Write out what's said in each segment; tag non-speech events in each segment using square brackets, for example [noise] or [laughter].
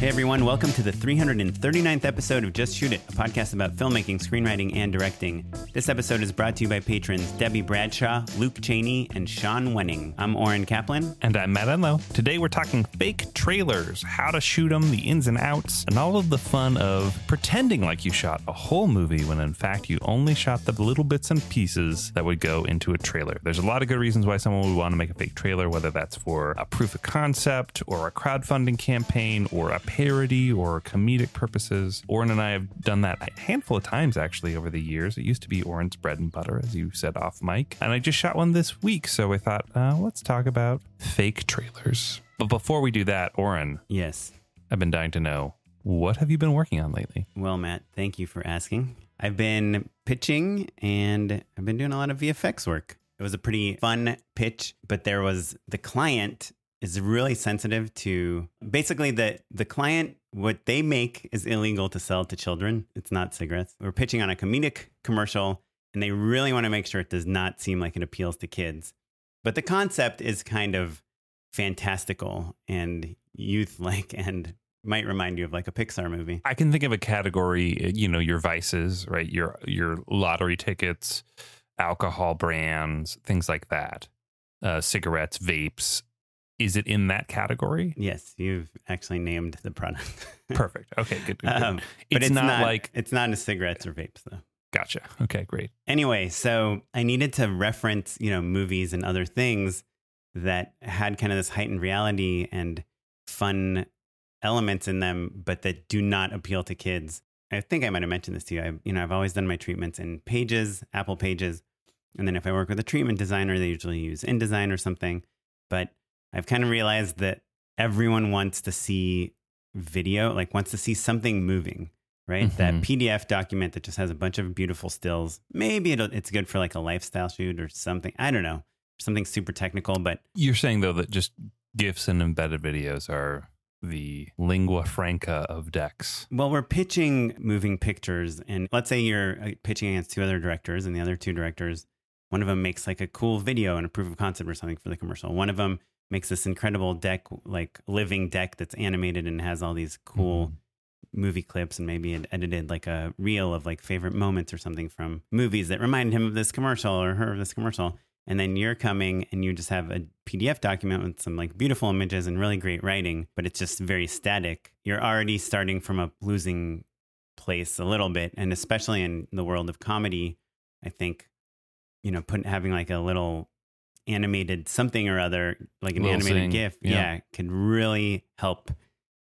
Hey everyone, welcome to the 339th episode of Just Shoot It, a podcast about filmmaking, screenwriting, and directing. This episode is brought to you by patrons Debbie Bradshaw, Luke Cheney, and Sean Wenning. I'm Oren Kaplan. And I'm Matt Enlow. Today we're talking fake trailers, how to shoot them, the ins and outs, and all of the fun of pretending like you shot a whole movie when in fact you only shot the little bits and pieces that would go into a trailer. There's a lot of good reasons why someone would want to make a fake trailer, whether that's for a proof of concept or a crowdfunding campaign or a parody or comedic purposes. Oren and I have done that a handful of times actually over the years. It used to be Oren's bread and butter, as you said off mic. And I just shot one this week, so I thought, uh, let's talk about fake trailers. But before we do that, Oren, Yes. I've been dying to know what have you been working on lately? Well, Matt, thank you for asking. I've been pitching and I've been doing a lot of VFX work. It was a pretty fun pitch, but there was the client is really sensitive to basically that the client what they make is illegal to sell to children. It's not cigarettes. We're pitching on a comedic commercial and they really want to make sure it does not seem like it appeals to kids. But the concept is kind of fantastical and youth like [laughs] and might remind you of like a Pixar movie. I can think of a category, you know, your vices, right? Your your lottery tickets, alcohol brands, things like that. Uh, cigarettes, vapes. Is it in that category? Yes, you've actually named the product. [laughs] Perfect. Okay, good. good, good. Um, but it's, not, like it's not in cigarettes or vapes though. gotcha. Okay, great. Anyway, so I needed to reference, you know, movies and other things that had kind of this heightened reality and fun elements in them, but that do not appeal to kids. I think I might have mentioned this to you. I, you know, I've always done my treatments in Pages, Apple Pages, and then if I work with a treatment designer, they usually use InDesign or something. But I've kind of realized that everyone wants to see video, like wants to see something moving, right? That Mhm. PDF document that just has a bunch of beautiful stills. Maybe it'll, it's good for like a lifestyle shoot or something. I don't know, something super technical, but You're saying though that just GIFs and embedded videos are the lingua franca of decks. Well, we're pitching moving pictures, and let's say you're uh, pitching against two other directors, and the other two directors, one of them makes like a cool video and a proof of concept or something for the commercial. One of them makes this incredible deck, like living deck that's animated and has all these cool mm-hmm. movie clips, and maybe it edited like a reel of like favorite moments or something from movies that reminded him of this commercial or her of this commercial. And then you're coming and you just have a PDF document with some like beautiful images and really great writing, but it's just very static. You're already starting from a losing place a little bit. And especially in the world of comedy, I think, you know, putting having like a little animated something or other, like an Little animated thing, GIF, yeah. yeah, could really help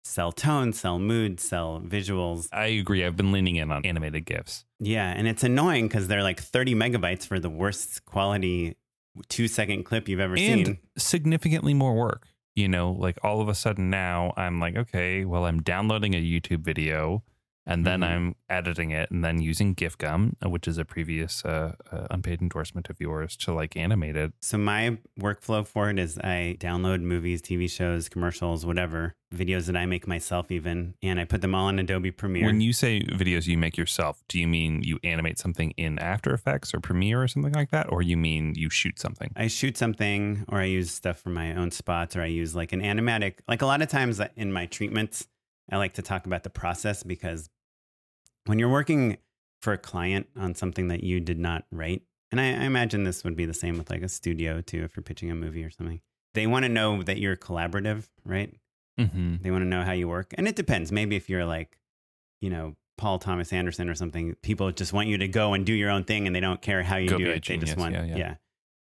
sell tone, sell mood, sell visuals. I agree. I've been leaning in on animated GIFs. Yeah, and it's annoying because they're like 30 megabytes for the worst quality two second clip you've ever and seen. significantly more work. You know, like all of a sudden now I'm like, okay, well, I'm downloading a YouTube video and then Mhm. I'm editing it and then using GIFGun, uh, which is a previous uh, uh, unpaid endorsement of yours, to like animate it. So my workflow for it is I download movies, TV shows, commercials, whatever, videos that I make myself even, and I put them all in Adobe Premiere. When you say videos you make yourself, do you mean you animate something in After Effects or Premiere or something like that? Or you mean you shoot something? I shoot something or I use stuff for my own spots or I use like an animatic. Like a lot of times in my treatments, I like to talk about the process because when you're working for a client on something that you did not write, and I, I imagine this would be the same with like a studio too, if you're pitching a movie or something. they want to know that you're collaborative, right? Mm-hmm. They want to know how you work. And it depends. Maybe if you're like, you know, Paul Thomas Anderson or something, people just want you to go and do your own thing and they don't care how you Go do it. They just want, Yeah, yeah.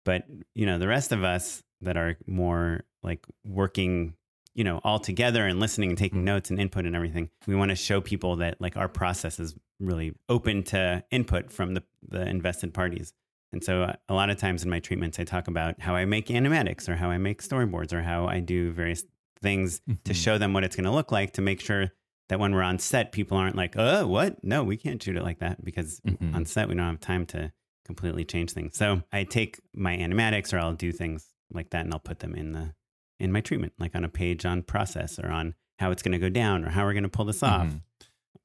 But, you know, the rest of us that are more like working, you know, all together and listening and taking Mhm. notes and input and everything, we want to show people that like our process is really open to input from the, the invested parties. And so uh, a lot of times in my treatments, I talk about how I make animatics or how I make storyboards or how I do various things to Mhm. show them what it's going to look like to make sure that when we're on set, people aren't like, oh, what? No, we can't shoot it like that because Mhm. on set, we don't have time to completely change things. So I take my animatics or I'll do things like that and I'll put them in the in my treatment, like on a page on process or on how it's going to go down or how we're going to pull this off. Mhm.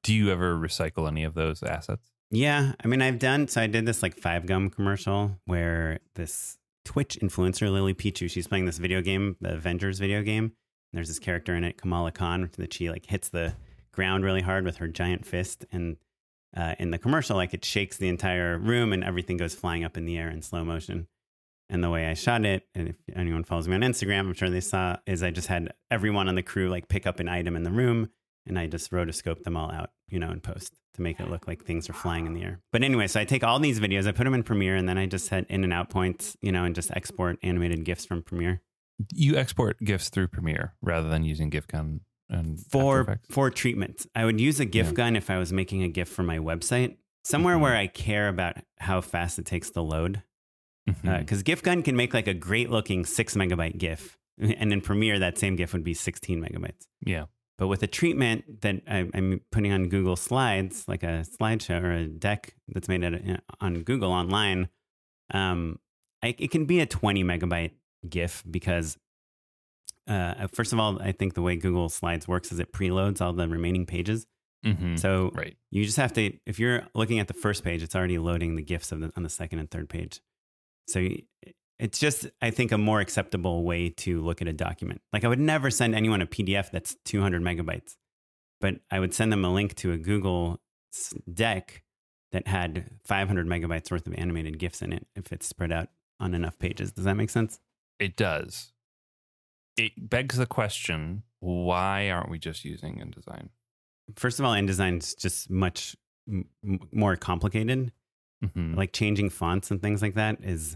Do you ever recycle any of those assets? Yeah, I mean, I've done so. I did this like five gum commercial where this Twitch influencer Lily Pichu, she's playing this video game, the Avengers video game. And there's this character in it, Kamala Khan, that she like hits the ground really hard with her giant fist, and uh, in the commercial, like it shakes the entire room and everything goes flying up in the air in slow motion. And the way I shot it, and if anyone follows me on Instagram, I'm sure they saw, is I just had everyone on the crew like pick up an item in the room and I just rotoscoped them all out, you know, in post to make it look like things are flying in the air. But anyway, so I take all these videos, I put them in Premiere, and then I just set in and out points, you know, and just export animated GIFs from Premiere You export GIFs through Premiere rather than using GIFGun and for for treatment. I would use a GIF Yeah. gun if I was making a GIF for my website, somewhere Mhm. where I care about how fast it takes to load. Because GIF gun can make like a great looking six megabyte GIF, [laughs] and in Premiere that same GIF would be 16 megabytes. yeah. But with a treatment that I, I'm putting on Google Slides, like a slideshow or a deck that's made at, on Google online, um, I, it can be a 20 megabyte GIF because, uh, first of all, I think the way Google Slides works is it preloads all the remaining pages. Mhm. So right. you just have to, if you're looking at the first page, it's already loading the GIFs of the, on the second and third page. So it's just, I think, a more acceptable way to look at a document. Like I would never send anyone a PDF that's 200 megabytes, but I would send them a link to a Google deck that had 500 megabytes worth of animated GIFs in it if it's spread out on enough pages. Does that make sense? It does. It begs the question why aren't we just using InDesign? First of all, InDesign's just much m- more complicated. Mhm. like changing fonts and things like that is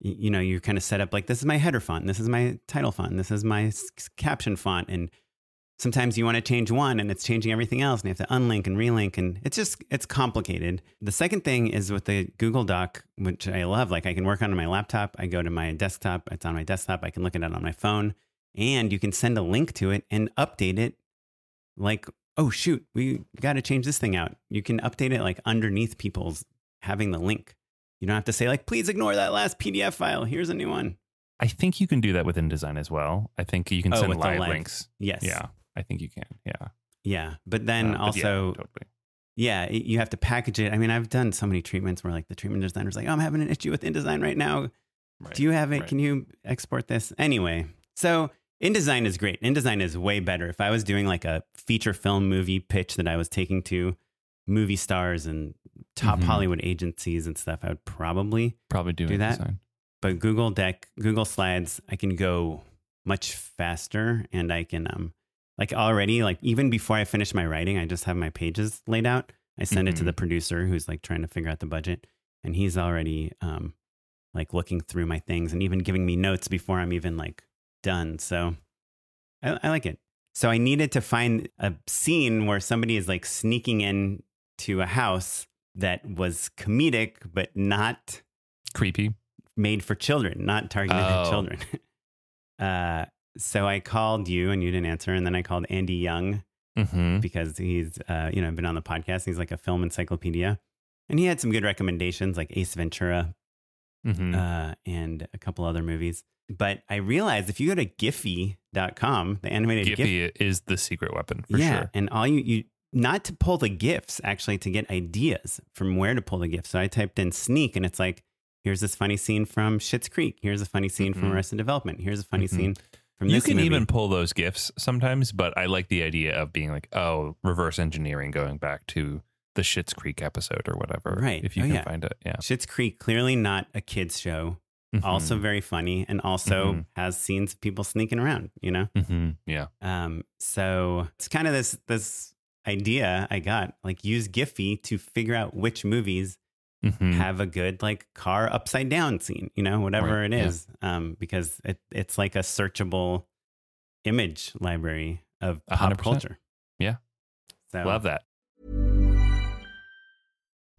you know you kind of set up like this is my header font this is my title font this is my s- caption font and sometimes you want to change one and it's changing everything else and you have to unlink and relink and it's just it's complicated. The second thing is with the google doc which i love like i can work on my laptop i go to my desktop it's on my desktop i can look at it on my phone and you can send a link to it and update it like oh shoot we got to change this thing out. You can update it like underneath people's having the link you don't have to say like please ignore that last pdf file here's a new one I think you can do that with InDesign as well. I think you can Oh, send live links. yes Yeah, I think you can. Yeah. yeah but then Uh, but yeah, also totally. yeah, you have to package it i mean i've done so many treatments where like the treatment designer's like oh, i'm having an issue with InDesign right now Right. do you have it right. can you export this anyway so InDesign is great InDesign is way better if i was doing like a feature film movie pitch that i was taking to movie stars and top Mhm. hollywood agencies and stuff i would probably probably do, do that? InDesign. but Google Deck, Google Slides, I can go much faster and I can um like already like even before I finish my writing, I just have my pages laid out. I send it to Mhm. the producer who's like trying to figure out the budget and he's already um like looking through my things and even giving me notes before I'm even like done. So I, I like it. So I needed to find a scene where somebody is like sneaking in to a house that was comedic but not Creepy. made for children, not targeted at Oh. children. [laughs] uh, so I called you and you didn't answer, and then I called Andy Young Mm-hmm. because he's uh, you know been on the podcast. He's like a film encyclopedia, and he had some good recommendations like Ace Ventura Mm-hmm. uh, and a couple other movies. But I realized if you go to Giphy.com, the animated GIF, Giphy is the secret weapon for yeah, sure. and all you you not to pull the gifs, actually to get ideas from where to pull the gifs. So I typed in sneak, and it's like, here's this funny scene from Schitt's Creek. Here's a funny scene from Mhm. Arrested Development. Here's a funny Mhm. scene from You can movie. even pull those gifts sometimes, but I like the idea of being like, oh, reverse engineering, going back to the Schitt's Creek episode or whatever. Right. If you Oh, can yeah. find it. Yeah. Schitt's Creek, clearly not a kids show. also Mhm. very funny, and also Mhm. has scenes of people sneaking around. You know, Mhm. Yeah. um, so it's kind of this this idea I got like use Giphy to figure out which movies Mhm. have a good like car upside down scene, you know, whatever Right, it yeah. um, because it it's like a searchable image library of pop hundred percent. culture. Yeah. So Love that.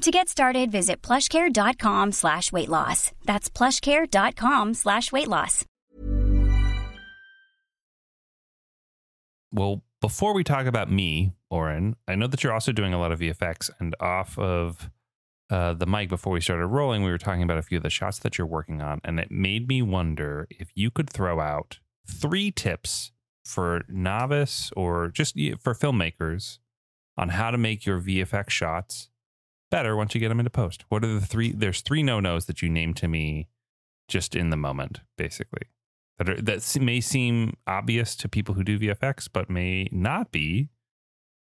To get started, visit plushcare.com slash weight loss. That's plushcare.com slash weight loss. Well, before we talk about me, Oren, I know that you're also doing a lot of VFX and off of uh, the mic before we started rolling, we were talking about a few of the shots that you're working on, and it made me wonder if you could throw out three tips for novice or just for filmmakers on how to make your VFX shots better once you get them into post. What are the three? There's three no nos that you named to me just in the moment, basically. That are, that may seem obvious to people who do VFX, but may not be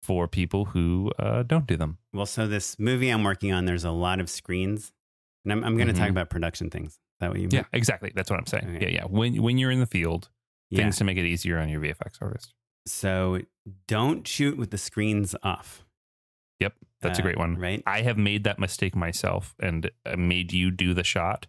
for people who uh, don't do them. Well, so this movie I'm working on, there's a lot of screens, and I'm, I'm going to talk Mhm. about production things. Is that what you mean? Yeah, exactly. That's what I'm saying. Okay. Yeah, yeah. When when you're in the field, Yeah. things to make it easier on your VFX artist. So don't shoot with the screens off. Yep, that's a Uh, great one. right? I have made that mistake myself and uh, made you do the shot,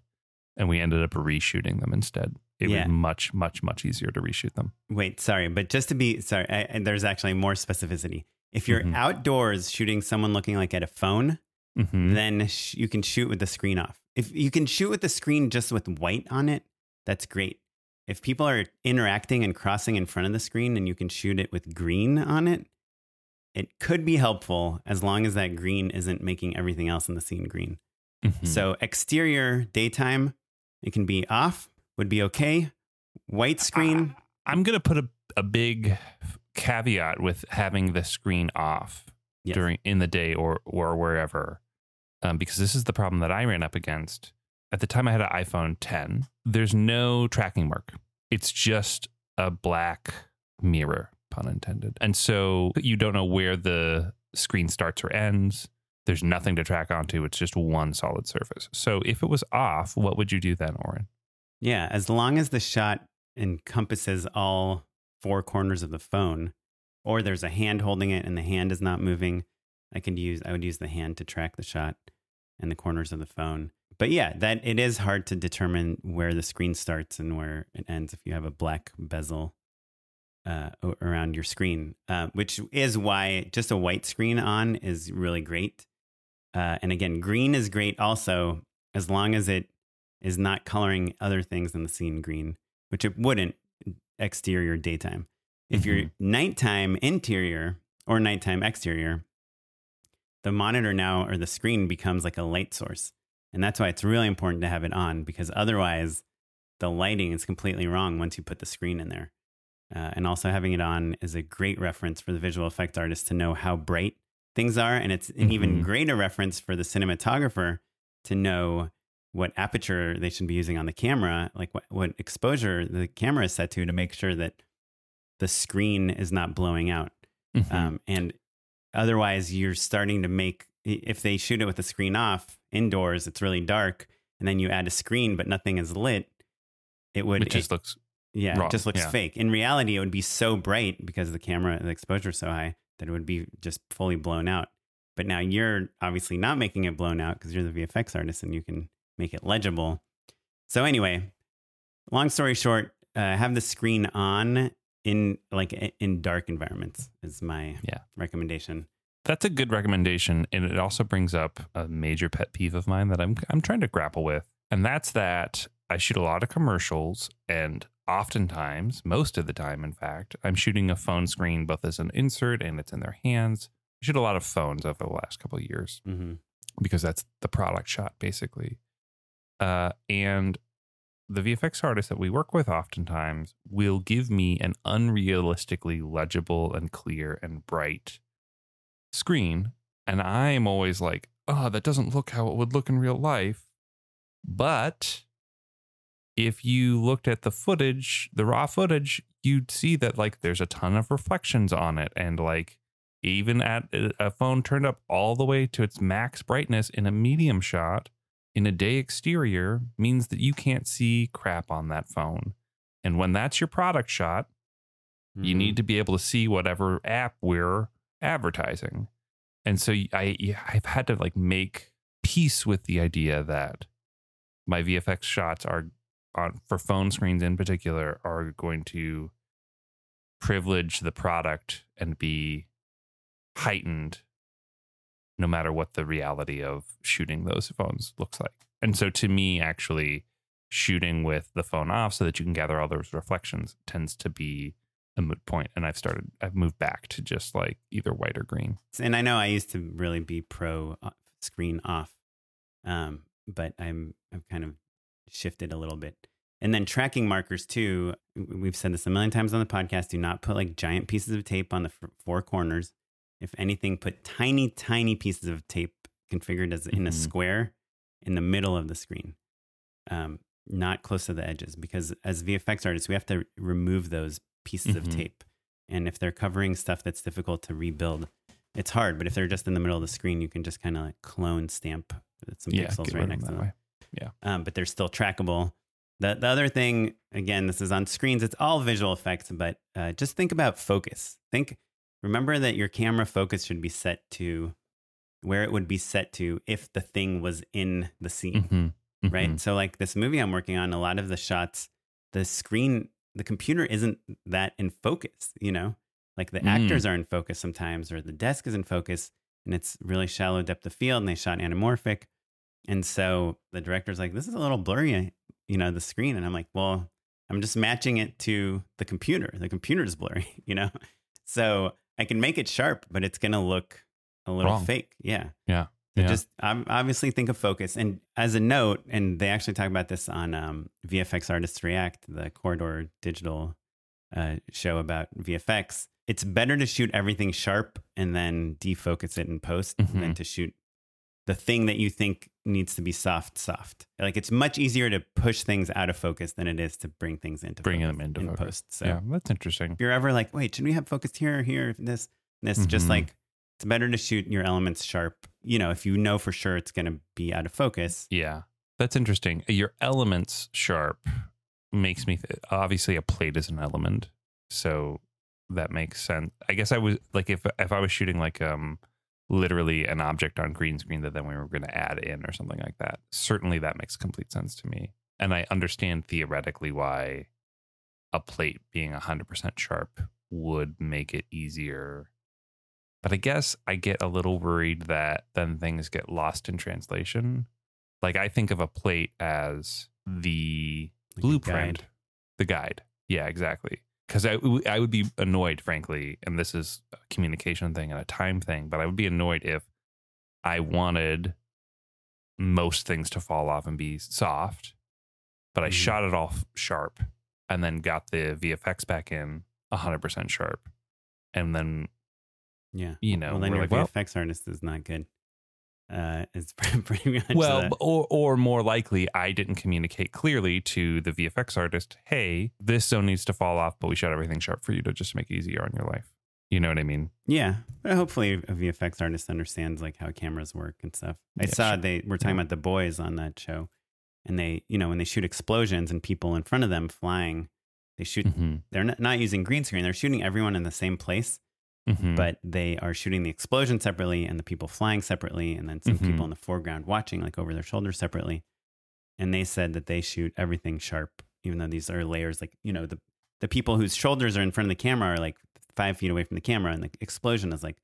and we ended up reshooting them instead. It Yeah. was much, much, much easier to reshoot them. Wait, sorry, but just to be sorry, I, and there's actually more specificity. If you're Mhm. outdoors shooting someone looking like at a phone, hmm then sh- you can shoot with the screen off. If you can shoot with the screen just with white on it, that's great. If people are interacting and crossing in front of the screen and you can shoot it with green on it, it could be helpful as long as that green isn't making everything else in the scene green. Mm-hmm. So exterior daytime, it can be off, would be okay. White screen, I'm going to put a, a big caveat with having the screen off Yes. during in the day or or wherever, um, because this is the problem that I ran up against at the time. I had an iPhone 10. There's no tracking mark. It's just a black mirror, pun intended, and so you don't know where the screen starts or ends. There's nothing to track onto. It's just one solid surface. So if it was off, what would you do then, Oren? Yeah, as long as the shot encompasses all four corners of the phone, or there's a hand holding it and the hand is not moving, I could use I would use the hand to track the shot and the corners of the phone. But yeah, that it is hard to determine where the screen starts and where it ends if you have a black bezel uh, around your screen, uh, which is why just a white screen on is really great. Uh, and again, green is great also as long as it is not coloring other things in the scene green, which it wouldn't exterior daytime. If you're nighttime interior or nighttime exterior, the monitor now or the screen becomes like a light source. And that's why it's really important to have it on because otherwise the lighting is completely wrong once you put the screen in there. Uh, and also having it on is a great reference for the visual effects artist to know how bright things are. And it's an even Mhm. greater reference for the cinematographer to know what aperture they should be using on the camera, like what, what exposure the camera is set to to make sure that the screen is not blowing out. Mhm. Um, and otherwise, you're starting to make, if they shoot it with the screen off indoors, it's really dark. And then you add a screen, but nothing is lit. It would it just looks yeah, wrong, it just looks yeah. fake. In reality, it would be so bright because the camera, the exposure is so high that it would be just fully blown out. But now you're obviously not making it blown out because you're the VFX artist and you can make it legible. So anyway, long story short, uh, have the screen on in like in dark environments is my Yeah. recommendation. That's a good recommendation, and it also brings up a major pet peeve of mine that I'm I'm trying to grapple with, and that's that I shoot a lot of commercials, and oftentimes, most of the time, in fact, I'm shooting a phone screen both as an insert and it's in their hands. I shoot a lot of phones over the last couple of years hmm because that's the product shot basically. Uh, and the VFX artists that we work with oftentimes will give me an unrealistically legible and clear and bright screen. And I'm always like, oh, that doesn't look how it would look in real life. But if you looked at the footage, the raw footage, you'd see that like there's a ton of reflections on it. And like even at a phone turned up all the way to its max brightness in a medium shot in a day exterior means that you can't see crap on that phone. And when that's your product shot, Mm-hmm. you need to be able to see whatever app we're advertising. And so I I've had to like make peace with the idea that my VFX shots are on for phone screens in particular are going to privilege the product and be heightened no matter what the reality of shooting those phones looks like. And so to me actually shooting with the phone off so that you can gather all those reflections tends to be a moot point and I've started I've moved back to just like either white or green. And I know I used to really be pro uh, screen off, um, but I'm I've kind of shifted a little bit. And then tracking markers too. We've said this a million times on the podcast. Do not put like giant pieces of tape on the f- four corners. If anything, put tiny, tiny pieces of tape configured as in a Mhm. square in the middle of the screen, um, not close to the edges. Because as VFX artists, we have to remove those pieces Mhm. of tape. And if they're covering stuff that's difficult to rebuild, it's hard. But if they're just in the middle of the screen, you can just kind of like clone stamp some yeah, pixels right next to them them way. um, but they're still trackable. The, the other thing, again, this is on screens, it's all visual effects, but uh, just think about focus. Think, remember that your camera focus should be set to where it would be set to if the thing was in the scene, Mhm. right? Mhm. So, like this movie I'm working on, a lot of the shots, the screen, the computer isn't that in focus, you know? Like the Mm. actors are in focus sometimes, or the desk is in focus, and it's really shallow depth of field, and they shot anamorphic. And so the director's like, this is a little blurry, you know, the screen. And I'm like, well, I'm just matching it to the computer. The computer is blurry, [laughs] you know? So I can make it sharp, but it's going to look a little Wrong. fake. Yeah. Yeah. So Yeah. just ob- obviously think of focus. And as a note, and they actually talk about this on um, VFX Artists React, the Corridor Digital uh, show about VFX. It's better to shoot everything sharp and then defocus it in post than Mhm. to shoot the thing that you think needs to be soft, soft. Like it's much easier to push things out of focus than it is to bring things into focus them into in focus. post. So yeah, that's interesting. if you're ever like, wait, should we have focused here, here, this, this? Just Mhm. like it's better to shoot your elements sharp. You know, if you know for sure it's going to be out of focus. Yeah, that's interesting. Your elements sharp makes me th- obviously a plate is an element, so that makes sense. I guess I was like if if I was shooting like um literally an object on green screen that then we were going to add in or something like that. Certainly that makes complete sense to me. And I understand theoretically why a plate being 100% sharp would make it easier. But I guess I get a little worried that then things get lost in translation. Like I think of a plate as the Like blueprint, guide. the guide. Yeah, exactly. Because I, I would be annoyed, frankly, and this is a communication thing and a time thing, but I would be annoyed if I wanted most things to fall off and be soft, but I Mhm. shot it off sharp and then got the VFX back in 100% sharp. And then, Yeah. you know, well, then your like, well- VFX artist is not good. Uh, it's [laughs] pretty much well, the- or, or more likely, I didn't communicate clearly to the VFX artist, hey, this zone needs to fall off, but we shot everything sharp for you to just make it easier on your life. You know what I mean? yeah. Hopefully, a VFX artist understands like how cameras work and stuff. I Yeah, saw sure. they were talking Yeah. about the boys on that show, and they, you know, when they shoot explosions and people in front of them flying, they shoot. Mm-hmm. They're not, not using green screen. They're shooting everyone in the same place, Mm-hmm. but they are shooting the explosion separately and the people flying separately, and then some Mhm. people in the foreground watching like over their shoulders separately. And they said that they shoot everything sharp, even though these are layers. Like you know, the the people whose shoulders are in front of the camera are like five feet away from the camera, and the explosion is like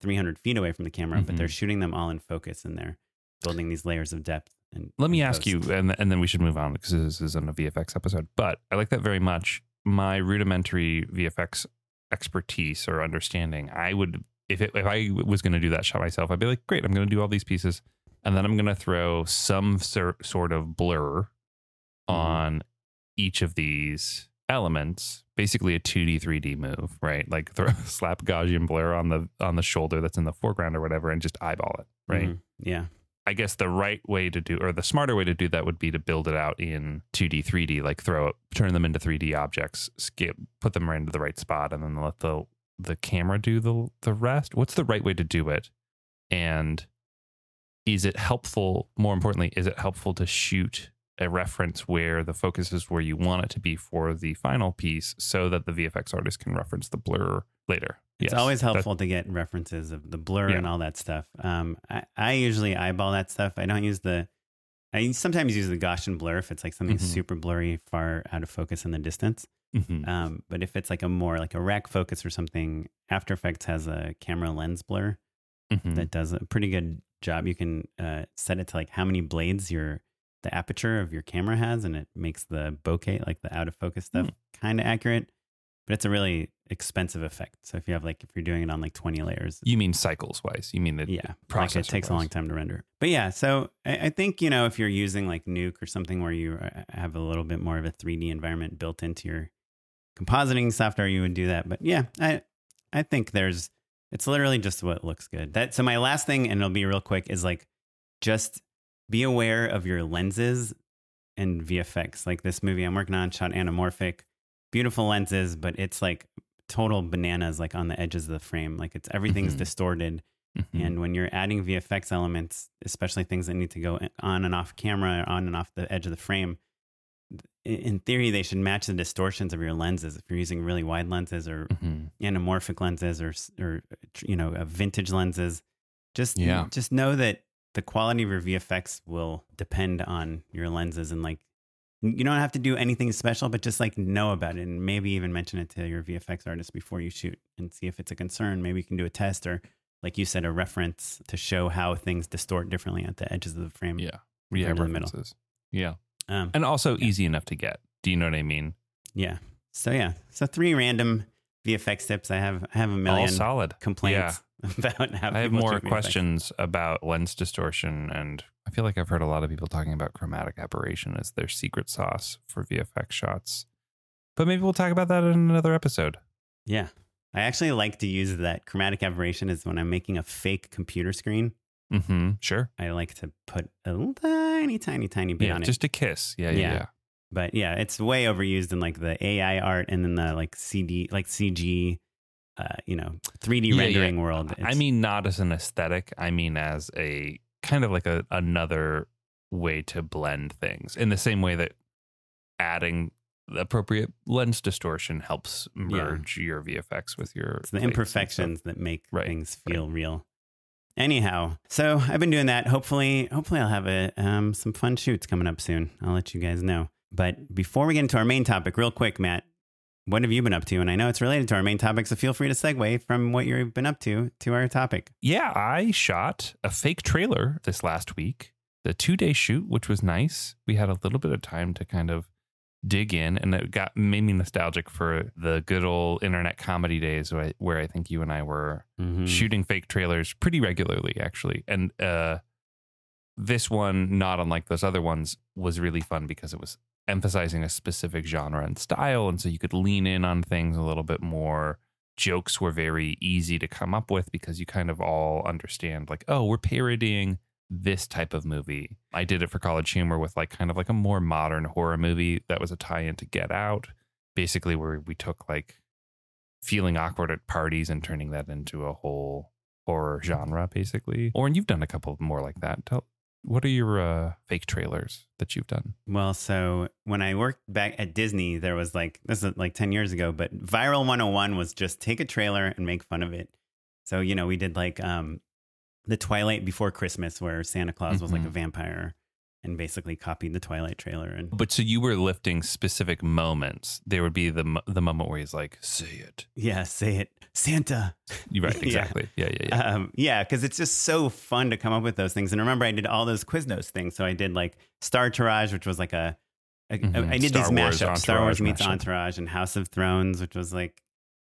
three hundred feet away from the camera. But they're Mhm. shooting them all in focus, and they're building these layers of depth. And Let me in ask you, and and then we should move on because this isn't a VFX episode. But I like that very much. My rudimentary VFX expertise or understanding, I would if it, if I was going to do that shot myself, I'd be like, great, I'm going to do all these pieces, and then I'm going to throw some sor- sort of blur Mhm. on each of these elements. Basically, a 2D 3D move, right? Like throw [laughs] slap Gaussian blur on the on the shoulder that's in the foreground or whatever, and just eyeball it, right? Mhm. Yeah. I guess the right way to do, or the smarter way to do that would be to build it out in 2D, 3D, like throw it, turn them into 3D objects, skip, put them right into the right spot, and then let the the camera do the the rest. What's the right way to do it? And is it helpful? More importantly, is it helpful to shoot a reference where the focus is where you want it to be for the final piece, so that the VFX artist can reference the blur later? It's Yes, always helpful to get references of the blur Yeah. and all that stuff. Um, I, I usually eyeball that stuff. I don't use the. I sometimes use the Gaussian blur if it's like something Mhm. super blurry, far out of focus in the distance. Mhm. Um, but if it's like a more like a rack focus or something, After Effects has a camera lens blur Mhm. that does a pretty good job. You can uh, set it to like how many blades your the aperture of your camera has, and it makes the bokeh, like the out of focus stuff, kind of accurate. But it's a really expensive effect. So if you have like if you're doing it on like 20 layers, You mean cycles wise? You mean that yeah, like it takes a long time to render. But yeah, so I, I think you know if you're using like Nuke or something where you uh, have a little bit more of a 3D environment built into your compositing software, you would do that. But yeah, I I think there's it's literally just what looks good. That so my last thing, and it'll be real quick, is like just be aware of your lenses and VFX. Like this movie I'm working on, shot anamorphic, beautiful lenses, but it's like total bananas, like on the edges of the frame. Like it's everything's Mhm. distorted. Mhm. And when you're adding VFX elements, especially things that need to go on and off camera, on and off the edge of the frame, in- theory, they should match the distortions of your lenses. If you're using really wide lenses or Mhm. anamorphic lenses or or you know uh, vintage lenses, just Yeah. just know that the quality of your VFX will depend on your lenses and like you don't have to do anything special, but just like know about it and maybe even mention it to your VFX artist before you shoot and see if it's a concern. Maybe you can do a test or, like you said, a reference to show how things distort differently at the edges of the frame. Yeah. Yeah. compared to the middle. references. Yeah. Um, And also Yeah. easy enough to get. Do you know what I mean? yeah. So yeah. So three random VFX tips. I have I have a million All million solid. complaints [laughs] about how I have more shoot VFX. questions about lens distortion, and I feel like I've heard a lot of people talking about chromatic aberration as their secret sauce for VFX shots. But maybe we'll talk about that in another episode. Yeah. I actually like to use that chromatic aberration is when I'm making a fake computer screen. Mm-hmm. Sure. I like to put a tiny, tiny, tiny bit Yeah, on it. just a kiss. Yeah, yeah, Yeah. Yeah. But yeah, it's way overused in like the AI art and then the like CD, like CG, uh, you know, 3D Yeah, yeah. rendering world. I mean, not as an aesthetic. I mean, as a kind of like a another way to blend things in the same way that adding the appropriate lens distortion helps merge your VFX with your it's the plates and stuff. imperfections that make Right, things feel real. Anyhow, so I've been doing that. Hopefully, hopefully I'll have a um, some fun shoots coming up soon. I'll let you guys know. But before we get into our main topic, real quick, Matt, what have you been up to? And I know it's related to our main topic, so feel free to segue from what you've been up to to our topic. Yeah, I shot a fake trailer this last week. The two day shoot, which was nice. We had a little bit of time to kind of dig in, and it got made me nostalgic for the good old internet comedy days where I, where I think you and I were Mhm. shooting fake trailers pretty regularly, actually. And uh, this one, not unlike those other ones, was really fun because it was emphasizing a specific genre and style, and so you could lean in on things a little bit more. Jokes were very easy to come up with because you kind of all understand, like, oh, we're parodying this type of movie. I did it for College Humor with like kind of like a more modern horror movie that was a tie-in to Get Out, basically where we took like feeling awkward at parties and turning that into a whole horror genre, basically. Or and you've done a couple more like that. Tell what are your uh, fake trailers that you've done? Well, so when I worked back at Disney, there was like, this is like 10 years ago, but Viral 101 was just take a trailer and make fun of it. So, you know, we did like um, the Twilight Before Christmas, where Santa Claus was like a Mhm. vampire and basically copied the Twilight trailer. And But so you were lifting specific moments. There would be the the moment where he's like, "Say it." yeah, say it, Santa. You're right. [laughs] Exactly. Yeah. Yeah. Yeah. Um, yeah, because it's just so fun to come up with those things. And remember, I did all those Quiznos things. So I did like Star Tourage, which was like a, a- Mhm. I did Star these Wars, mashups: Star Wars meets mashup. Entourage, and House of Thrones, which was like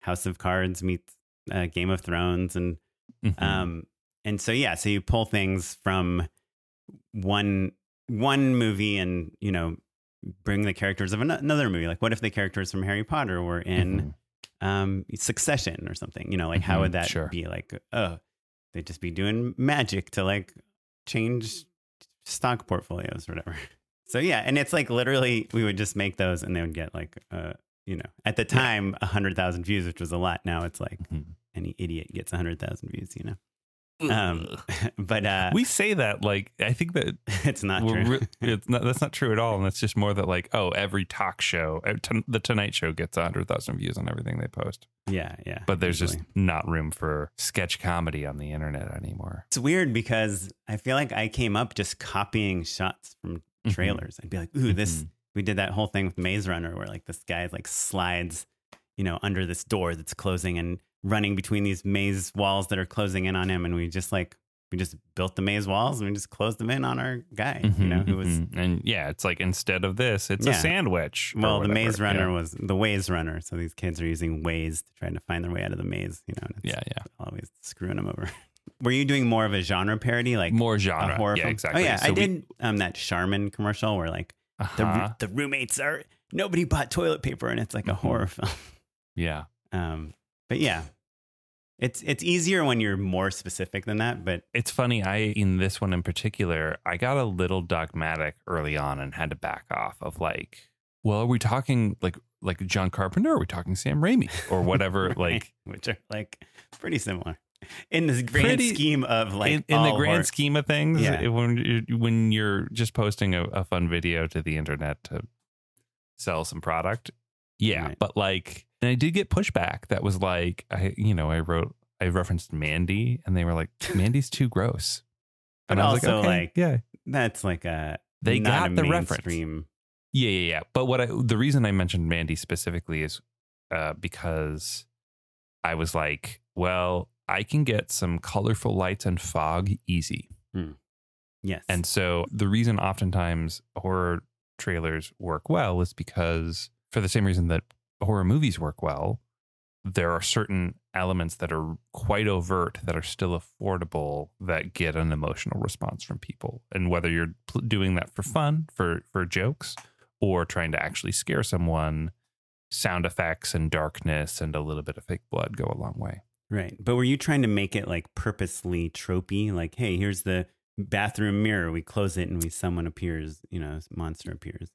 House of Cards meets uh, Game of Thrones, and Mhm. um, and so yeah, so you pull things from one one movie, and you know, bring the characters of ano- another movie. Like, what if the characters from Harry Potter were in Mhm. Um Succession or something. You know, like how Mhm, would that sure. be? Like, oh, they'd just be doing magic to like change stock portfolios or whatever. [laughs] So yeah, and it's like literally we would just make those and they would get like uh you know at the time a hundred thousand views, which was a lot. Now it's like Mhm. any idiot gets a hundred thousand views, you know. Um, [laughs] but uh, we say that like I think that [laughs] it's not true. re- [laughs] it's not, that's not true at all, and it's just more that like oh every talk show, uh, Ton- the Tonight Show gets hundred thousand views on everything they post, yeah, yeah. but there's usually. just not room for sketch comedy on the internet anymore. It's weird because I feel like I came up just copying shots from Mhm. trailers. I'd be like, ooh, this Mhm. we did that whole thing with Maze Runner where like this guy like slides, you know, under this door that's closing and running between these maze walls that are closing in on him. And we just like we just built the maze walls and we just closed them in on our guy, you know, who was mhm. and yeah, it's like instead of this, it's Yeah. a sandwich. well, the maze runner Yeah. was the Waze runner. So these kids are using Waze to try to find their way out of the maze, you know, Yeah, yeah. always screwing them over. [laughs] Were you doing more of a genre parody, like more genre. horror yeah, film? exactly. Oh yeah, So I we- did um, that Charmin commercial where like the Uh-huh. the roommates are nobody bought toilet paper and it's like a Mhm. horror [laughs] film. Yeah. Um, but yeah, it's it's easier when you're more specific than that. But It's funny. I in this one in particular, I got a little dogmatic early on and had to back off of like, well, are we talking like like John Carpenter? Are we talking Sam Raimi or [laughs] whatever? right, Like which are like pretty similar in the grand Pretty- scheme of like in, in the grand scheme of things, Yeah. when you're, when you're just posting a, a fun video to the internet to sell some product, yeah. Right. But like, and I did get pushback that was like, I you know, I wrote, I referenced Mandy, and they were like, Mandy's too gross. [laughs] But And I was also, like, okay, like, yeah, That's like a They got the reference. Yeah, yeah, yeah. But what I the reason I mentioned Mandy specifically is uh, because I was like, well, I can get some colorful lights and fog easy. Yes, And so the reason oftentimes horror trailers work well is because for the same reason that horror movies work well, there are certain elements that are quite overt that are still affordable that get an emotional response from people. And whether you're pl- doing that for fun, for for jokes, or trying to actually scare someone, sound effects and darkness and a little bit of fake blood go a long way. Right. But were you trying to make it like purposely tropey? Like, hey, here's the bathroom mirror. We close it and we someone appears, you know, monster appears.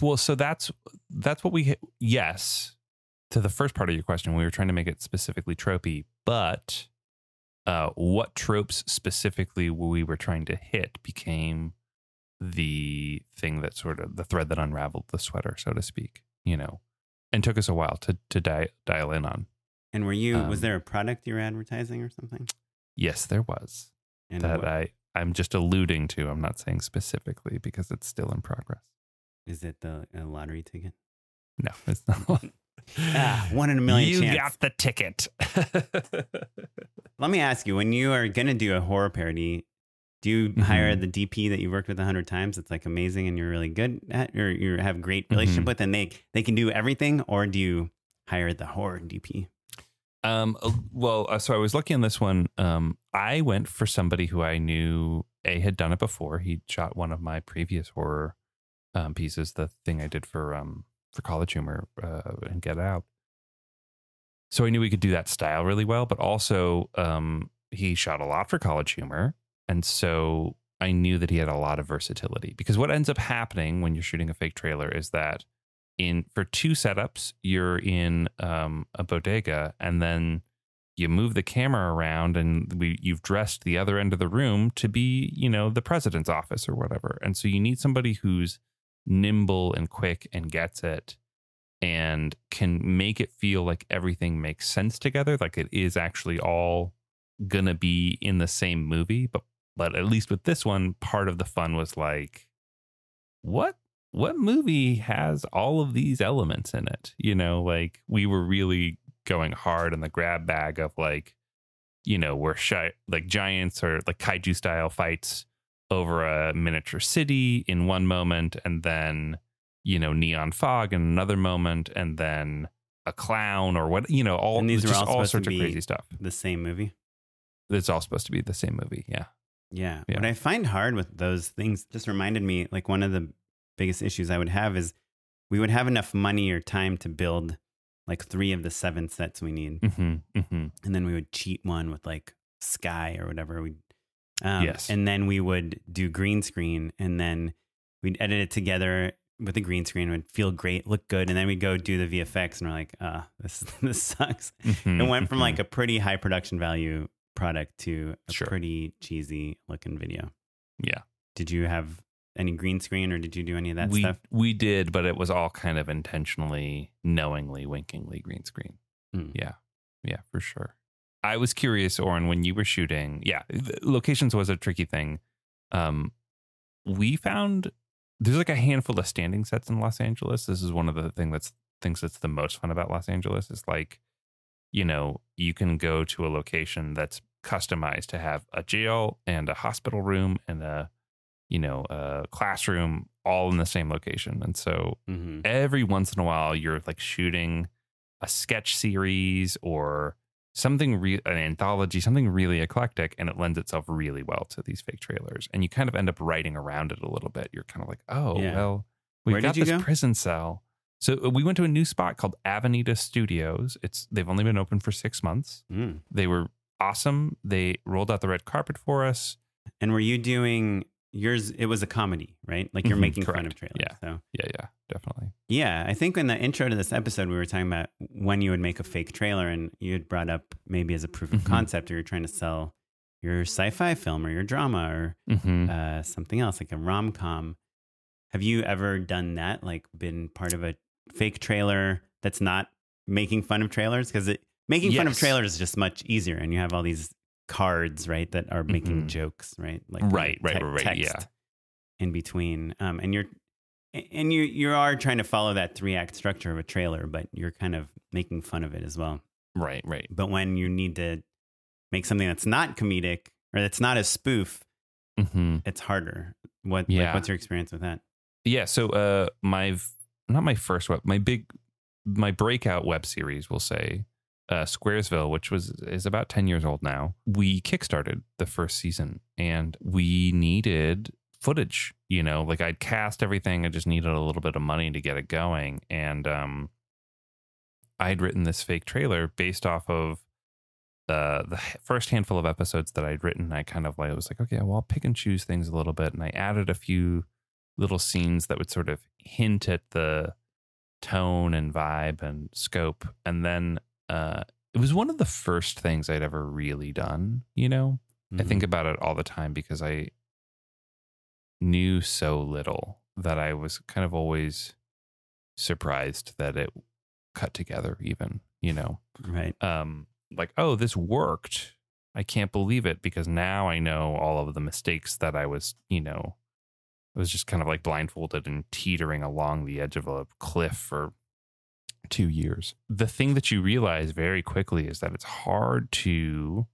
Well, so that's that's what we yes to the first part of your question. We were trying to make it specifically tropey, but uh, what tropes specifically we were trying to hit became the thing that sort of the thread that unraveled the sweater, so to speak. You know, and took us a while to to di- dial in on. And were you was Um, there a product you were advertising or something? Yes, there was And that what- I I'm just alluding to. I'm not saying specifically because it's still in progress. Is it the a lottery ticket? No, it's not. [laughs] Ah, one in a million You chance. got the ticket. [laughs] Let me ask you, when you are gonna do a horror parody, Do you hire Mhm. the DP that you've worked with a hundred times? It's like amazing and you're really good at, or you have great relationship Mhm. with, and they they can do everything, or do you hire the horror DP? Um, uh, well, uh, so I was lucky on this one. Um, I went for somebody who I knew a had done it before. He shot one of my previous horror um, pieces, the thing I did for um for College Humor uh, and Get Out. So I knew we could do that style really well, but also um, he shot a lot for College Humor, and so I knew that he had a lot of versatility. Because what ends up happening when you're shooting a fake trailer is that in for two setups, you're in um, a bodega, and then you move the camera around, and we you've dressed the other end of the room to be, you know, the president's office or whatever. And so you need somebody who's nimble and quick and gets it and can make it feel like everything makes sense together like it is actually all gonna be in the same movie but but at least with this one part of the fun was like what what movie has all of these elements in it? You know like we were really going hard in the grab bag of like you know where shy, like giants or like kaiju style fights over a miniature city in one moment and then you know neon fog in another moment and then a clown or what you know all And these are just all all sorts of crazy stuff The same movie. it's all supposed to be the same movie yeah Yeah. Yeah. What I find hard with those things just reminded me like one of the biggest issues I would have is we would have enough money or time to build like three of the seven sets we need. mm-hmm, mm-hmm. And then we would cheat one with like Sky or whatever. We um, Yes. And then we would do green screen and then we'd edit it together with the green screen. It would feel great, look good. And then we'd go do the VFX and we're like, ah, this, [laughs] this sucks. Mm-hmm. It went from like a pretty high production value product to a Sure. pretty cheesy looking video. yeah Did you have any green screen or did you do any of that we stuff? we did but it was all kind of intentionally knowingly winkingly green screen Hmm. yeah yeah for sure i was curious oren when you were shooting yeah locations was a tricky thing. Um we found there's like a handful of standing sets in los angeles. This is one of the thing that's things that's the most fun about los angeles is like you know you can go to a location that's customized to have a jail and a hospital room and a you know a classroom all in the same location. And so Mm-hmm. every once in a while you're like shooting a sketch series or something re- an anthology something really eclectic and it lends itself really well to these fake trailers. And you kind of end up writing around it a little bit. You're kind of like oh Yeah. well we've Where got this go? prison cell. So uh, we went to a new spot called avenida studios. It's they've only been open for six months. Mm. they were awesome. They rolled out the red carpet for us. And were you doing yours? It was a comedy, right? Like you're Mhm, making fun of trailers. Yeah. So yeah yeah definitely yeah, I think in the intro to this episode, we were talking about when you would make a fake trailer, and you had brought up maybe as a proof of Mhm. concept, or you're trying to sell your sci-fi film or your drama or mm-hmm. uh, something else like a rom com. Have you ever done that? Like been part of a fake trailer that's not making fun of trailers? Because it making fun of trailers is just much easier, and you have all these cards, right, that are making Mhm. jokes, right? Like Right, right, te- right, right, yeah. text In between, um, and you're and you you are trying to follow that three act structure of a trailer, but you're kind of making fun of it as well. right right But when you need to make something that's not comedic or that's not a spoof, mm-hmm. it's harder. What? Yeah. Like, what's your experience with that? Yeah, so uh my not my first web, my big my breakout web series, we'll say, uh Squaresville, which was is about 10 years old now. We kickstarted the first season and we needed footage, you know, like I'd cast everything, I just needed a little bit of money to get it going and um I'd written this fake trailer based off of uh, the first handful of episodes that I'd written, I kind of like was like, okay, well, I'll pick and choose things a little bit, and I added a few little scenes that would sort of hint at the tone and vibe and scope, and then uh, it was one of the first things I'd ever really done. You know, I think Mm-hmm. about it all the time because I knew so little that I was kind of always surprised that it cut together. Even you know Mm-hmm. right. um like oh this worked i can't believe it because now i know all of the mistakes that i was you know i was just kind of like blindfolded and teetering along the edge of a cliff for two years the thing that you realize very quickly is that it's hard to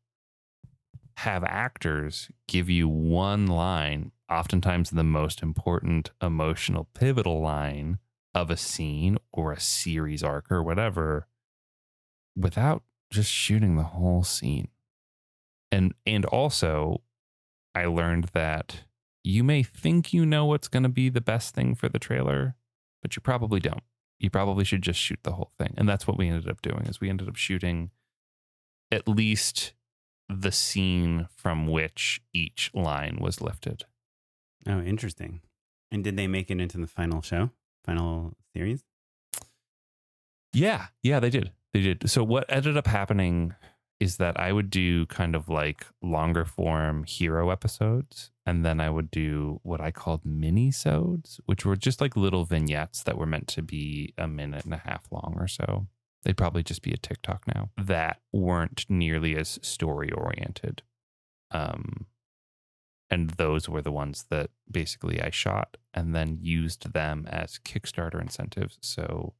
have actors give you one line, oftentimes the most important emotional pivotal line of a scene or a series arc or whatever without just shooting the whole scene. And and also I learned that you may think you know what's going to be the best thing for the trailer, but you probably don't. You probably should just shoot the whole thing. And that's what we ended up doing is we ended up shooting at least the scene from which each line was lifted. Oh, interesting. And did they make it into the final show, final series? Yeah, yeah, they did. They did. So what ended up happening is that I would do kind of like longer form hero episodes, and then I would do what I called mini-sodes, which were just like little vignettes that were meant to be a minute and a half long or so. They'd probably just be a TikTok now that weren't nearly as story oriented. Um, and those were the ones that basically I shot and then used them as Kickstarter incentives. So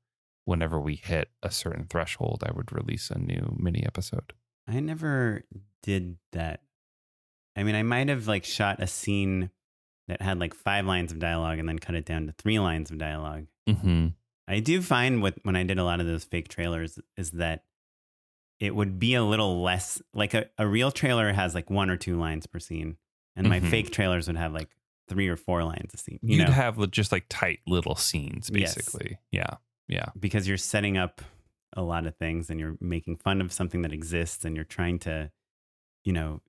whenever we hit a certain threshold, I would release a new mini episode. I never did that. I mean, I might have like shot a scene that had like five lines of dialogue and then cut it down to three lines of dialogue. Mm-hmm. I do find with when I did a lot of those fake trailers is that it would be a little less like a, a real trailer has like one or two lines per scene, and my Mhm. fake trailers would have like three or four lines a scene. You You'd know, have just like tight little scenes, Yes. basically. Yeah. Yeah. because you're setting up a lot of things and you're making fun of something that exists and you're trying to, you know,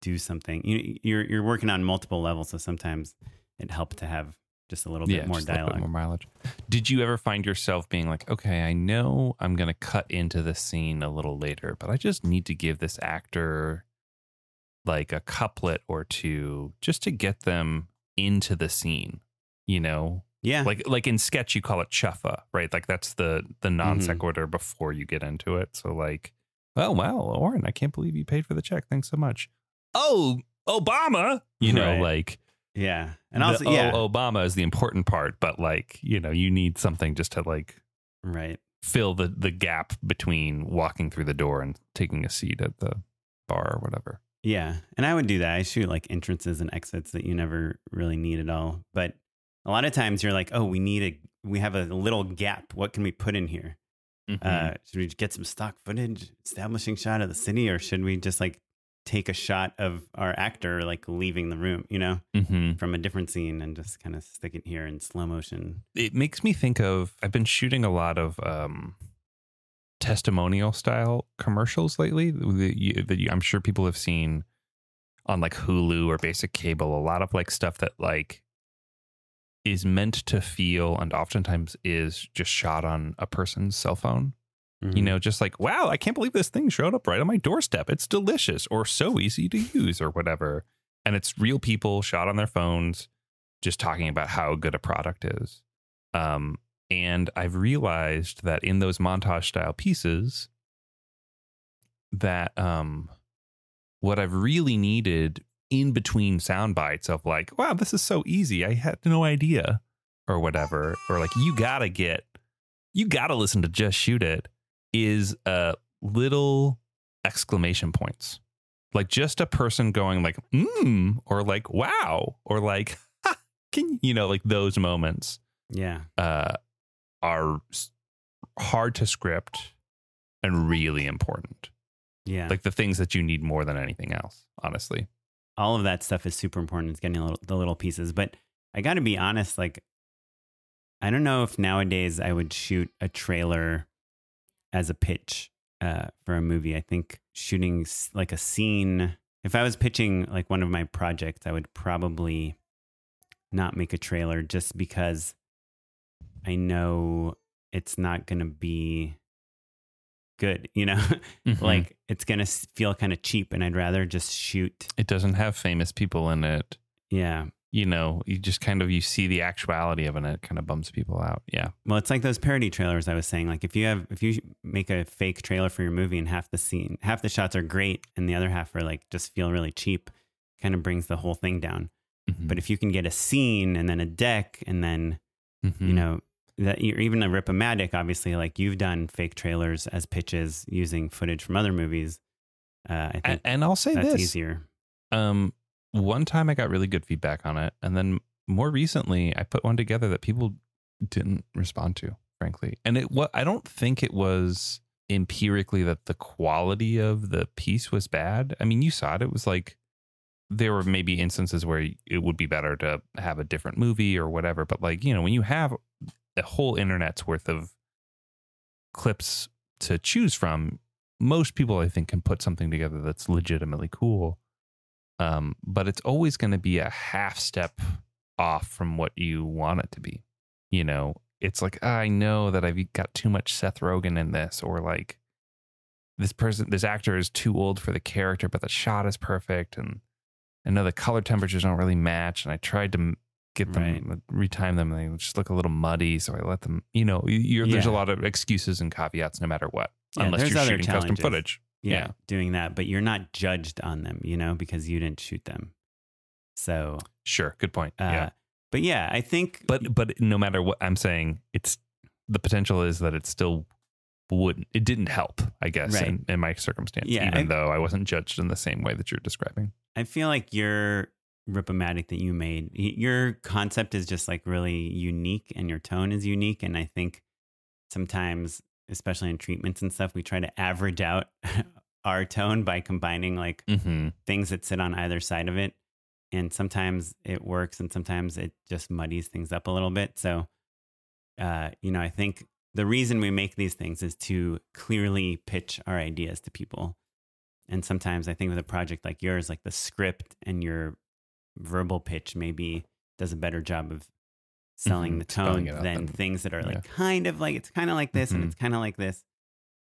do something. You, you're you're working on multiple levels, so sometimes it helped to have just a little bit more a little dialogue. bit more mileage. Did you ever find yourself being like, okay, I know I'm going to cut into the scene a little later, but I just need to give this actor like a couplet or two just to get them into the scene, you know? Yeah, Like like in sketch you call it chuffa, right? Like that's the the Mm-hmm. non sequitur before you get into it. So like, oh well, Oren, I can't believe you paid for the check. Thanks so much. Oh, Obama, you know, Right. like yeah, and the also oh, Obama is the important part, but like, you know, you need something just to like right. fill the the gap between walking through the door and taking a seat at the bar or whatever. Yeah. And I would do that. I shoot like entrances and exits that you never really need at all. But a lot of times you're like, oh, we need a, we have a little gap. What can we put in here? Mm-hmm. Uh, should we get some stock footage, establishing shot of the city, or should we just like take a shot of our actor like leaving the room, you know, hmm from a different scene and just kind of stick it here in slow motion? It makes me think of I've been shooting a lot of um testimonial style commercials lately that, you, that you, I'm sure people have seen on like Hulu or basic cable. A lot of like stuff that like is meant to feel and oftentimes is just shot on a person's cell phone. You Mhm. know, just like, wow, I can't believe this thing showed up right on my doorstep. It's delicious or so easy to use or whatever. And it's real people shot on their phones just talking about how good a product is. Um, and I've realized that in those montage style pieces, that um, what I've really needed in between sound bites of like, wow, this is so easy. I had no idea or whatever, or like, you gotta get, you gotta listen to Just Shoot It is uh, little exclamation points. Like just a person going like, mm, or like, wow, or like, [laughs] ha, can you know, like those moments Yeah. uh, are hard to script and really important. Yeah. Like the things that you need more than anything else, honestly. All of that stuff is super important. It's getting little, the little pieces. But I got to be honest, like, I don't know if nowadays I would shoot a trailer as a pitch uh, for a movie. I think shooting like a scene, if I was pitching like one of my projects, I would probably not make a trailer just because I know it's not going to be good, you know? [laughs] Mm-hmm. like it's going to feel kind of cheap and I'd rather just shoot. it doesn't have famous people in it. Yeah. You know, you just kind of you see the actuality of it and it kind of bums people out. Yeah. Well, it's like those parody trailers I was saying. Like if you have if you make a fake trailer for your movie and half the scene, half the shots are great and the other half are like just feel really cheap, kind of brings the whole thing down. Mhm. But if you can get a scene and then a deck and then Mhm. you know that you're even a Ripomatic, obviously, like you've done fake trailers as pitches using footage from other movies. Uh, I think And, I'll say that's this: easier. um, one time I got really good feedback on it, and then more recently I put one together that people didn't respond to, frankly. And it what I don't think it was empirically that the quality of the piece was bad. I mean, you saw it; it was like there were maybe instances where it would be better to have a different movie or whatever. But like you know, when you have a whole internet's worth of clips to choose from, most people I think can put something together that's legitimately cool. Um, but it's always going to be a half step off from what you want it to be. You know, it's like I know that I've got too much Seth Rogen in this, or like this person, this actor is too old for the character, but the shot is perfect, and I know the color temperatures don't really match. And I tried to get them retime them, and they just look a little muddy, so I let them. You know, you're, there's a lot of excuses and caveats, no matter what, Yeah, unless you're shooting custom footage. Yeah, Yeah. doing that, but you're not judged on them, you know, because you didn't shoot them. So, Sure, good point. uh, yeah. but yeah, I think, but but no matter what I'm saying, it's the potential is that it still wouldn't. It didn't help, I guess, Right. in, in my circumstance. Yeah, even I- though I wasn't judged in the same way that you're describing. I feel like your Ripomatic that you made, your concept is just like really unique and your tone is unique. And I think sometimes, especially in treatments and stuff, we try to average out [laughs] our tone by combining like Mm-hmm. things that sit on either side of it. And sometimes it works and sometimes it just muddies things up a little bit. So, uh, you know, I think the reason we make these things is to clearly pitch our ideas to people. And sometimes I think with a project like yours, like the script and your verbal pitch maybe does a better job of selling Mhm, the tone than things that are like yeah. kind of like it's kind of like this and Mhm. it's kind of like this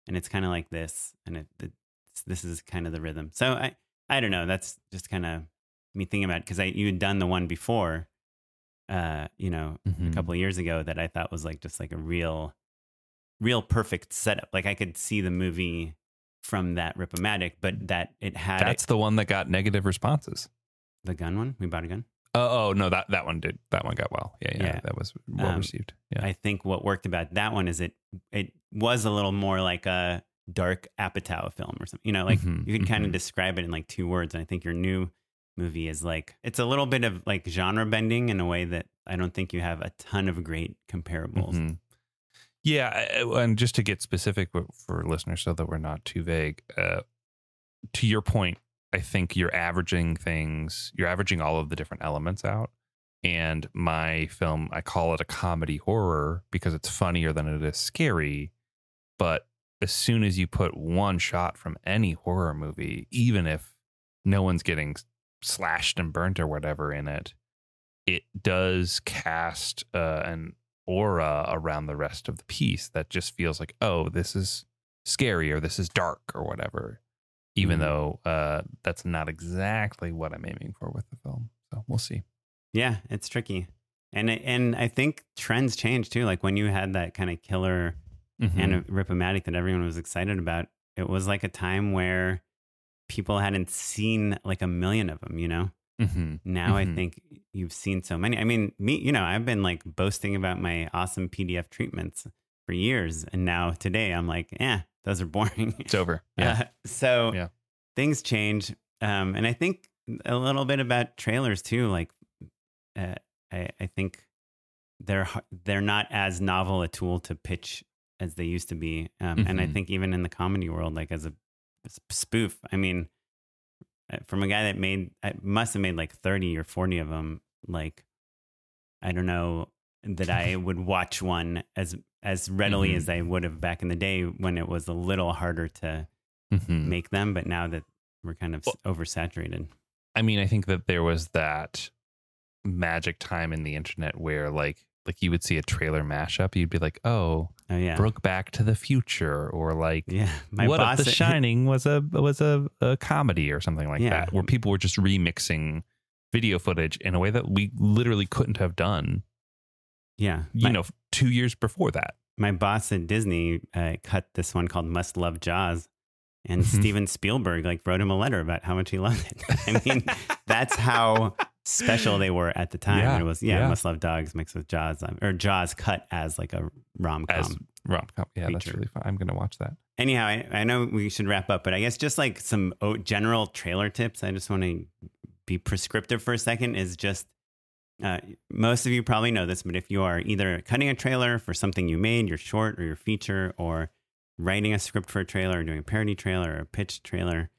and it's kind of like this and it, it's, this is kind of the rhythm. So I I don't know. That's just kind of me thinking about because I you had done the one before, uh, you know, Mhm. a couple of years ago that I thought was like just like a real, real perfect setup. Like I could see the movie from that Ripomatic, but that it had That's the one that got negative responses. The gun one. We bought a gun. Oh, oh no, that that one did. That one got well. Yeah, yeah, Yeah. that was well Um, received. Yeah. I think what worked about that one is it it was a little more like a dark Apatow film or something. You know, like Mhm, you can kind of describe it in like two words. And I think your new movie is like it's a little bit of like genre bending in a way that I don't think you have a ton of great comparables. Mhm. Yeah, and just to get specific for listeners, so that we're not too vague. Uh, to your point, I think you're averaging things. You're averaging all of the different elements out. And my film, I call it a comedy horror because it's funnier than it is scary. But as soon as you put one shot from any horror movie, even if no one's getting slashed and burnt or whatever in it, it does cast uh, an aura around the rest of the piece that just feels like, oh, this is scary or this is dark or whatever. Even Mhm. though uh, that's not exactly what I'm aiming for with the film. So we'll see. Yeah, it's tricky. And and I think trends change too. Like when you had that kind of killer Mhm. and Ripomatic that everyone was excited about, it was like a time where people hadn't seen like a million of them, you know? Mhm. Now I Mhm. think you've seen so many. I mean, me, you know, I've been like boasting about my awesome PDF treatments for years. And now today I'm like, eh, those are boring. It's over. Yeah. Uh, so Yeah. things change. Um, and I think a little bit about trailers too. Like, uh, I, I think they're they're not as novel a tool to pitch as they used to be. Um, And I Mhm. think even in the comedy world, like as a spoof, I mean, uh, from a guy that made, I must have made like 30 or 40 of them, like, I don't know that I would watch one as as readily Mhm. as I would have back in the day when it was a little harder to Mhm. make them. But now that we're kind of Well- oversaturated, I mean, I think that there was that magic time in the internet where like like you would see a trailer mashup, you'd be like, oh, oh yeah, Broke Back to the Future, or like yeah. My what boss, if The Shining was a was a, a comedy or something like Yeah. that, where people were just remixing video footage in a way that we literally couldn't have done, yeah, you my, know, two years before that. my boss at Disney uh, cut this one called "Must Love Jaws." And Mhm. Steven Spielberg like wrote him a letter about how much he loved it. [laughs] I mean, that's how special they were at the time. Yeah, it was yeah, yeah. Must Love Dogs mixed with Jaws, um, or Jaws cut as like a rom As com. rom com, yeah, that's really fun. I'm gonna watch that. anyhow, I, I know we should wrap up, but I guess just like some general trailer tips. I just want to be prescriptive for a second. Is just uh, most of you probably know this, but if you are either cutting a trailer for something you made, your short or your feature, or writing a script for a trailer, or doing a parody trailer or a pitch trailer,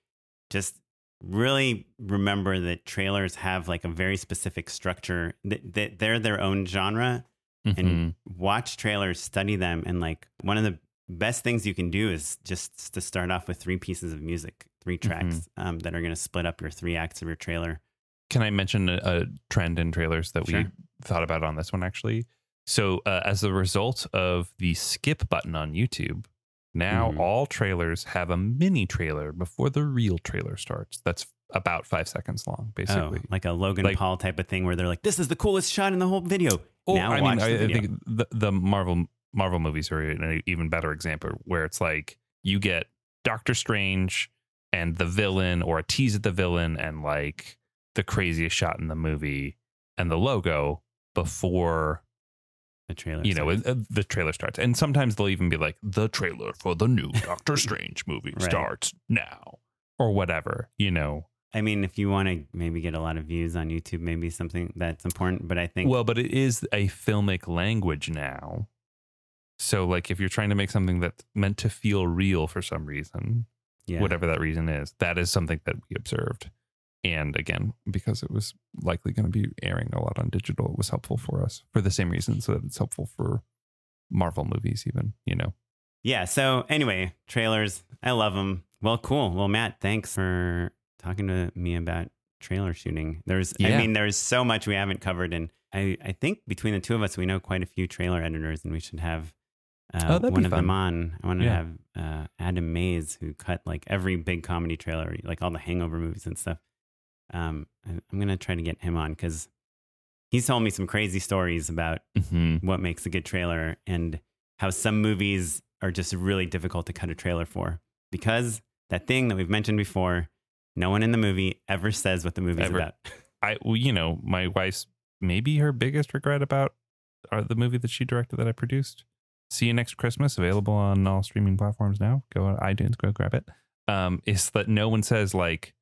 just really remember that trailers have like a very specific structure. That, that they're their own genre, Mhm. and watch trailers, study them, and like one of the best things you can do is just to start off with three pieces of music, three tracks um, that are going to split up your three acts of your trailer. Can I mention a, a trend in trailers that we thought about on this one actually? So, uh, as a result of the skip button on YouTube, now Mhm. all trailers have a mini trailer before the real trailer starts. That's about five seconds long, basically. Oh, like a Logan Like- Paul type of thing where they're like, "This is the coolest shot in the whole video." Oh, now I watch mean, the I, I think the, the Marvel Marvel movies are an even better example where it's like you get Doctor Strange and the villain, or a tease at the villain, and like the craziest shot in the movie and the logo before the trailer. you know starts. uh, the trailer starts. And sometimes they'll even be like, "The trailer for the new [laughs] Doctor Strange movie Right. starts now," or whatever. You know, I mean, if you want to maybe get a lot of views on YouTube, maybe something that's important. But I think, Well, but it is a filmic language now. So, like, if you're trying to make something that's meant to feel real for some reason, yeah, whatever that reason is, that is something that we observed. And again, because it was likely going to be airing a lot on digital, it was helpful for us for the same reasons that it's helpful for Marvel movies, even, you know. yeah. So anyway, trailers, I love them. Well, cool. Well, Matt, thanks for talking to me about trailer shooting. There's, I mean, there's so much we haven't covered, and I, I think between the two of us, we know quite a few trailer editors, and we should have. Oh, Uh, be one of fun. them on. I want to Yeah. have uh, Adam Mays, who cut like every big comedy trailer, like all the Hangover movies and stuff. Um, I'm gonna try to get him on because he's told me some crazy stories about Mm-hmm. what makes a good trailer and how some movies are just really difficult to cut a trailer for because that thing that we've mentioned before, no one in the movie ever says what the movie's Ever. about. [laughs] I, well, you know, my wife's maybe her biggest regret about uh, the movie that she directed that I produced. See you next Christmas, available on all streaming platforms now. Go on iTunes, go grab it. Um, is that no one says like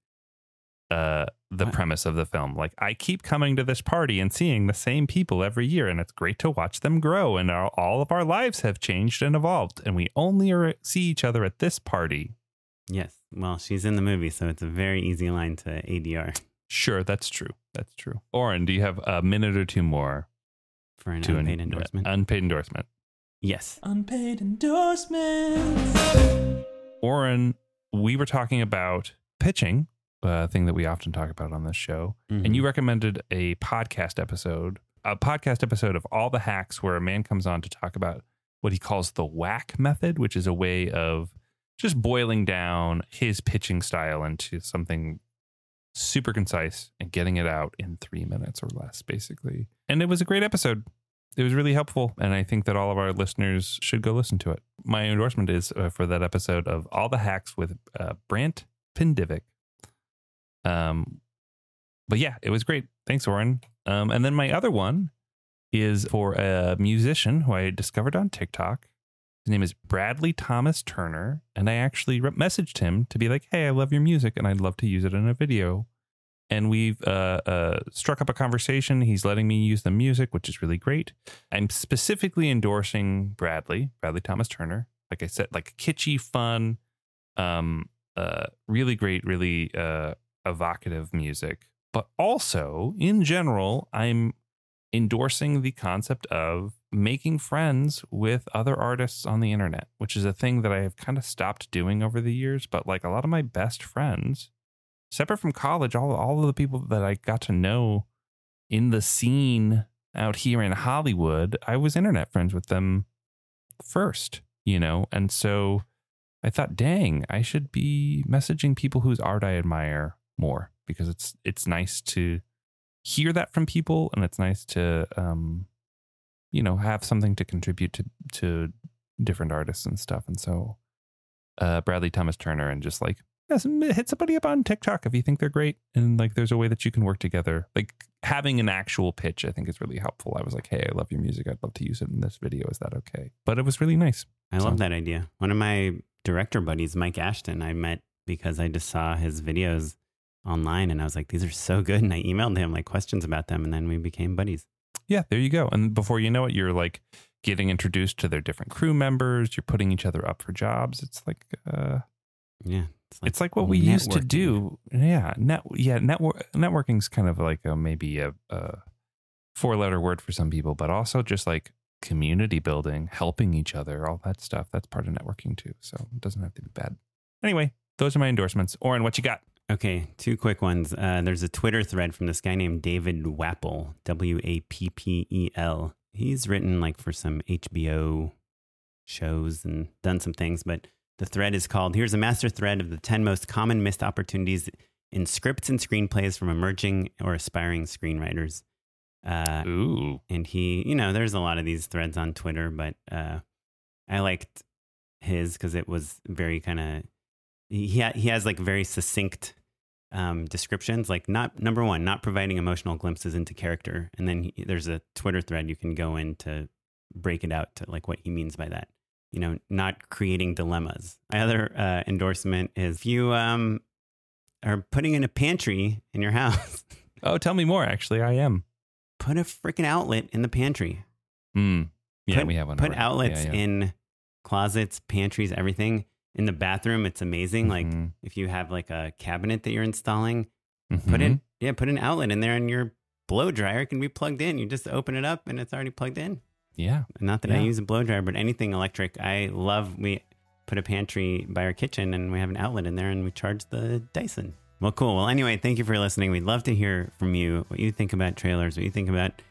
uh the What? premise of the film. Like I keep coming to this party and seeing the same people every year, and it's great to watch them grow. And our, all of our lives have changed and evolved, and we only are, see each other at this party. Yes. Well, she's in the movie, so it's a very easy line to ADR Sure, that's true. That's true. Oren, do you have a minute or two more for an to an- unpaid endorsement. Unpaid endorsement. yes. Unpaid endorsements. Oren, we were talking about pitching, a thing that we often talk about on this show, and Mm-hmm. you recommended a podcast episode, a podcast episode of All the Hacks, where a man comes on to talk about what he calls the whack method, which is a way of just boiling down his pitching style into something super concise and getting it out in three minutes or less, basically. And it was a great episode. It was really helpful, and I think that all of our listeners should go listen to it. My endorsement is uh, for that episode of All the Hacks with uh, Brant Pinvidic. Um, but yeah, it was great. Thanks, Oren. Um, and then my other one is for a musician who I discovered on TikTok. His name is Bradley Thomas Turner, and I actually re- messaged him to be like, "Hey, I love your music, and I'd love to use it in a video." And we've uh, uh, struck up a conversation. He's letting me use the music, which is really great. I'm specifically endorsing Bradley, Bradley Thomas Turner. Like I said, like kitschy, fun, um, uh, really great, really uh, evocative music. But also, in general, I'm endorsing the concept of making friends with other artists on the internet, which is a thing that I have kind of stopped doing over the years. But like a lot of my best friends, separate from college, all all of the people that I got to know in the scene out here in Hollywood, I was internet friends with them first, you know, and so I thought, dang, I should be messaging people whose art I admire more because it's it's nice to hear that from people and it's nice to um you know have something to contribute to to different artists and stuff. And so uh Bradley Thomas Turner and just like hit somebody up on TikTok if you think they're great. And like there's a way that you can work together. Like having an actual pitch I think is really helpful. I was like hey I love your music. I'd love to use it in this video. Is that okay? But it was really nice. I So- love that idea. One of my director buddies, Mike Ashton, I met because I just saw his videos online and I was like, these are so good. And I emailed him like questions about them and then we became buddies. Yeah, there you go. And before you know it, you're like getting introduced to their different crew members. You're putting each other up for jobs. It's like, uh, Yeah. it's like what we used to do. Yeah, net. Yeah, network. Networking's kind of like a, maybe a, a four-letter word for some people, but also just like community building, helping each other, all that stuff. That's part of networking too. So it doesn't have to be bad. Anyway, those are my endorsements. Oren, what you got? Okay, two quick ones. Uh, there's a Twitter thread from this guy named David Wappel, W A P P E L. He's written like for some HBO shows and done some things, but the thread is called Here's a Master Thread of the 10 Most Common Missed Opportunities in Scripts and Screenplays from Emerging or Aspiring Screenwriters. Uh, Ooh, and he, you know, there's a lot of these threads on Twitter, but uh, I liked his because it was very kind of he ha- he has like very succinct um, descriptions, like not number one, not providing emotional glimpses into character, and then he, there's a Twitter thread you can go in to break it out to like what he means by that. You know, not creating dilemmas. My other uh, endorsement is if you um, are putting in a pantry in your [laughs] house, oh, tell me more. Actually, I am. put a freaking outlet in the pantry. Hmm. Yeah, put, we have one. Put outlets Yeah, yeah. in closets, pantries, everything. In the bathroom, it's amazing. Like Mhm. if you have like a cabinet that you're installing, put Mhm. in yeah, put an outlet in there, and your blow dryer can be plugged in. You just open it up, and it's already plugged in. Yeah. Not that I use a blow dryer, but anything electric, I love. We put a pantry by our kitchen, and we have an outlet in there, and we charge the Dyson. Well, cool. Well, anyway, thank you for listening. We'd love to hear from you what you think about trailers, what you think about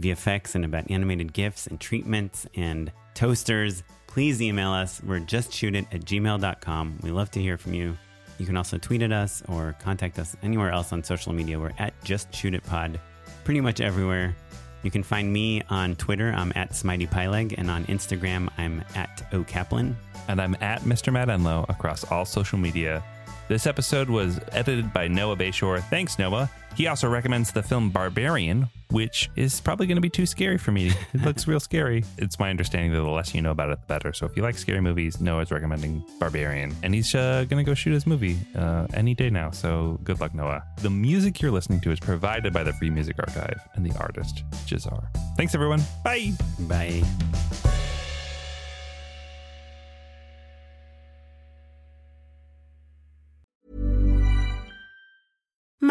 VFX and about animated GIFs and treatments and toasters. Please email us. We're justshootit at gmail.com. We love to hear from you. You can also tweet at us or contact us anywhere else on social media. We're at Just Shoot It Pod, pretty much everywhere. You can find me on Twitter. I'm at Smitey Pyleg, and on Instagram, I'm at O Kaplan. and I'm at Mr. Matt Enlow across all social media. This episode was edited by Noah Bayshore. Thanks, Noah. He also recommends the film Barbarian, which is probably going to be too scary for me. [laughs] It looks real scary. It's my understanding that the less you know about it, the better. So if you like scary movies, Noah's recommending Barbarian. And he's uh, going to go shoot his movie uh, any day now. So good luck, Noah. The music you're listening to is provided by the Free Music Archive and the artist, Jahzzar. Thanks, everyone. Bye. Bye.